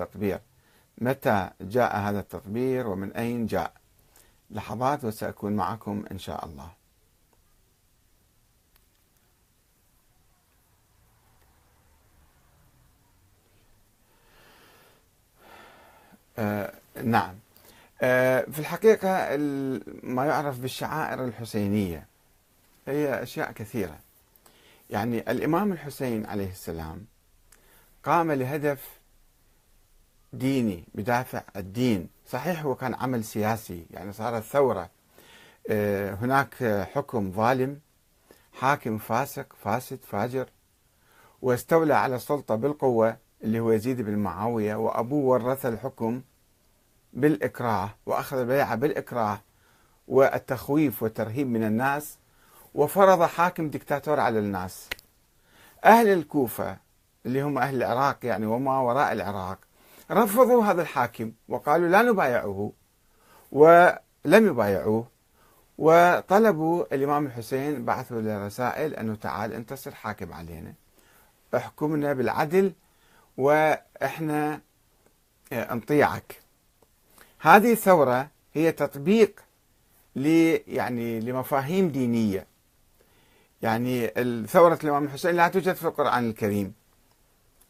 التطبير متى جاء هذا التطبير ومن أين جاء؟ لحظات وسأكون معكم إن شاء الله. آه نعم. آه في الحقيقة ما يعرف بالشعائر الحسينية هي أشياء كثيرة. يعني الإمام الحسين عليه السلام قام لهدف ديني بدافع الدين. صحيح هو كان عمل سياسي يعني صارت ثورة آه، هناك حكم ظالم حاكم فاسق فاسد فاجر. واستولى على السلطة بالقوة اللي هو يزيد بن معاوية وأبوه ورث الحكم بالإكراه وأخذ البيعة بالإكراه والتخويف والترهيب من الناس وفرض حاكم دكتاتور على الناس. أهل الكوفة اللي هم أهل العراق يعني وما وراء العراق رفضوا هذا الحاكم وقالوا لا نبايعه ولم يبايعوه وطلبوا الإمام الحسين بعثوا له رسائل أنه تعال أنت تصير حاكم علينا. احكمنا بالعدل وإحنا آه، نطيعك. هذه الثورة هي تطبيق ل يعني لمفاهيم دينية. يعني ثورة الإمام الحسين لا توجد في القرآن الكريم.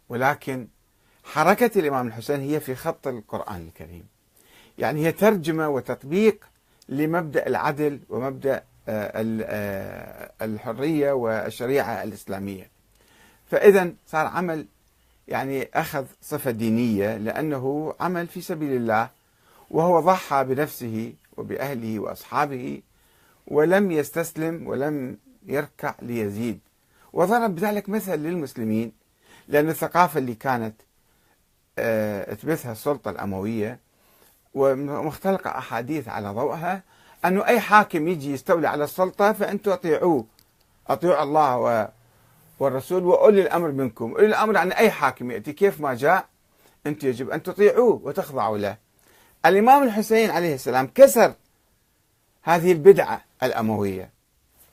ولكن حركة الإمام الحسين هي في خط القرآن الكريم. يعني هي ترجمة وتطبيق لمبدأ العدل ومبدأ آه، آه، الحرية والشريعة الإسلامية. فإذا صار عمل يعني أخذ صفة دينية لأنه عمل في سبيل الله وهو ضحى بنفسه وبأهله وأصحابه ولم يستسلم ولم يركع ليزيد. وضرب بذلك مثل للمسلمين لأن الثقافة اللي كانت آه، تبثها السلطة الأموية ومختلقة أحاديث على ضوءها أنه أي حاكم يجي يستولي على السلطة فأنتم أطيعوه أطيعوا الله والرسول وأولي الأمر منكم. أولي الأمر عن أي حاكم يأتي كيف ما جاء أنتم يجب أن تطيعوه وتخضعوا له. الإمام الحسين عليه السلام كسر هذه البدعة الأموية.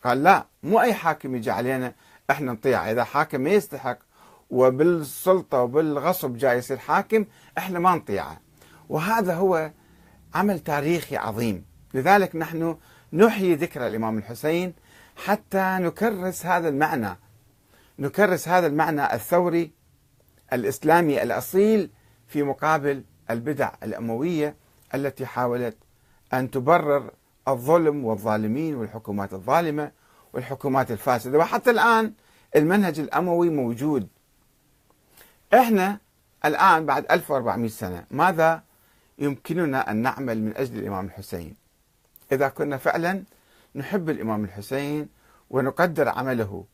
قال لا مو أي حاكم يجي علينا إحنا نطيع. إذا حاكم ما يستحق وبالسلطة وبالغصب جاي يصير حاكم إحنا ما نطيعه. وهذا هو عمل تاريخي عظيم. لذلك نحن نحيي ذكرى الإمام الحسين حتى نكرس هذا المعنى. نكرس هذا المعنى الثوري الإسلامي الأصيل في مقابل البدع الأموية التي حاولت أن تبرر الظلم والظالمين والحكومات الظالمة والحكومات الفاسدة. وحتى الآن المنهج الأموي موجود. إحنا الآن بعد 1400 سنة ماذا يمكننا أن نعمل من أجل الإمام الحسين؟ إذا كنا فعلا نحب الإمام الحسين ونقدر عمله.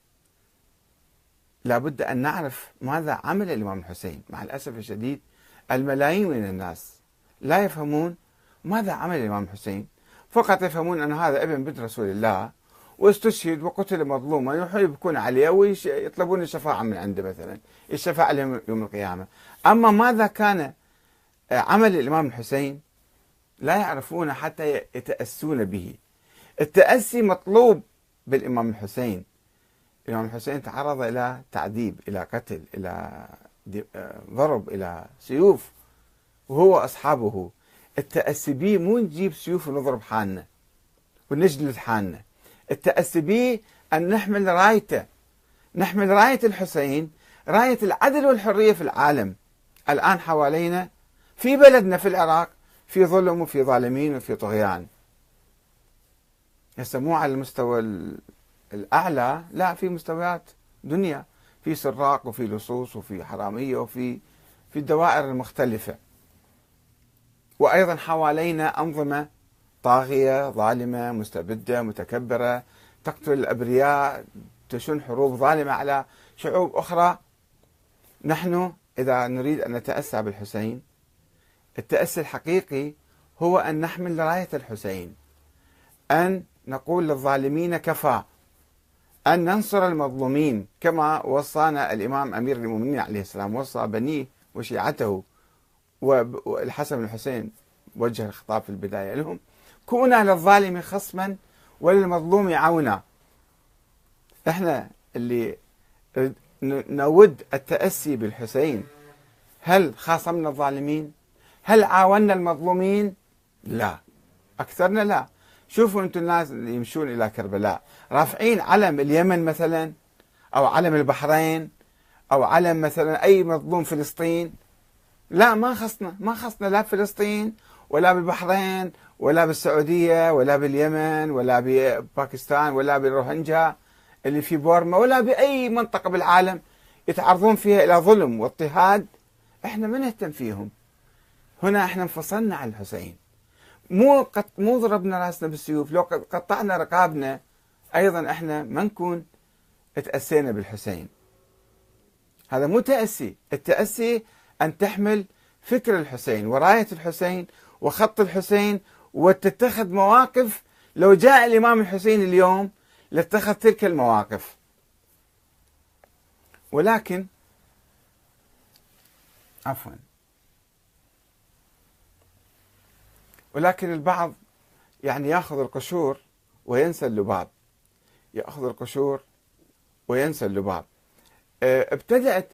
لابد أن نعرف ماذا عمل الإمام الحسين. مع الأسف الشديد الملايين من الناس لا يفهمون ماذا عمل الإمام الحسين. فقط يفهمون أن هذا ابن بنت رسول الله. واستشهد وقتل مظلوما يروحون يبكون عليه ويطلبون الشفاعة من عنده مثلا. الشفاعة لهم يوم القيامة. أما ماذا كان عمل الإمام الحسين؟ لا يعرفون حتى يتأسون به. التأسي مطلوب بالإمام الحسين. الإمام الحسين تعرض إلى تعذيب إلى قتل إلى ضرب إلى سيوف. وهو أصحابه. التأسي به مو نجيب سيوف ونضرب حالنا ونجلد حالنا. التأسي به أن نحمل رايته. نحمل راية الحسين راية العدل والحرية في العالم. الآن حوالينا في بلدنا في العراق في ظلم وفي ظالمين وفي طغيان. هسه مو على المستوى الأعلى لا في مستويات دنيا. في سراق وفي لصوص وفي حرامية وفي في الدوائر المختلفة وأيضا حوالينا أنظمة طاغية ظالمة مستبدة متكبرة تقتل الأبرياء تشن حروب ظالمة على شعوب أخرى. نحن إذا نريد أن نتأسى بالحسين التأسي الحقيقي هو أن نحمل راية الحسين أن نقول للظالمين كفى أن ننصر المظلومين كما وصانا الإمام أمير المؤمنين عليه السلام وصى بنيه وشيعته والحسن الحسين وجه الخطاب في البداية لهم. كونا للظالم خصما وللمظلوم عونا. إحنا اللي نود التأسي بالحسين. هل خاصمنا الظالمين؟ هل عاوننا المظلومين؟ لا. أكثرنا لا. شوفوا أنتم الناس اللي يمشون إلى كربلاء. رافعين علم اليمن مثلا أو علم البحرين أو علم مثلا أي مظلوم فلسطين. لا ما خصنا. ما خصنا لا بفلسطين ولا بالبحرين ولا بالسعودية ولا باليمن ولا بباكستان ولا بالروهنجا اللي في بورما ولا بأي منطقة بالعالم يتعرضون فيها إلى ظلم واضطهاد. إحنا ما نهتم فيهم. هنا إحنا انفصلنا عن الحسين. مو قط مو ضربنا رأسنا بالسيوف. لو قطعنا رقابنا أيضا إحنا ما نكون تأسينا بالحسين. هذا مو تأسي. التأسي أن تحمل فكر الحسين وراية الحسين وخط الحسين وتتخذ مواقف. لو جاء الإمام الحسين اليوم لاتخذ تلك المواقف. ولكن عفوا. ولكن البعض يعني يأخذ القشور وينسى اللباب. يأخذ القشور وينسى اللباب. آه، ابتدأت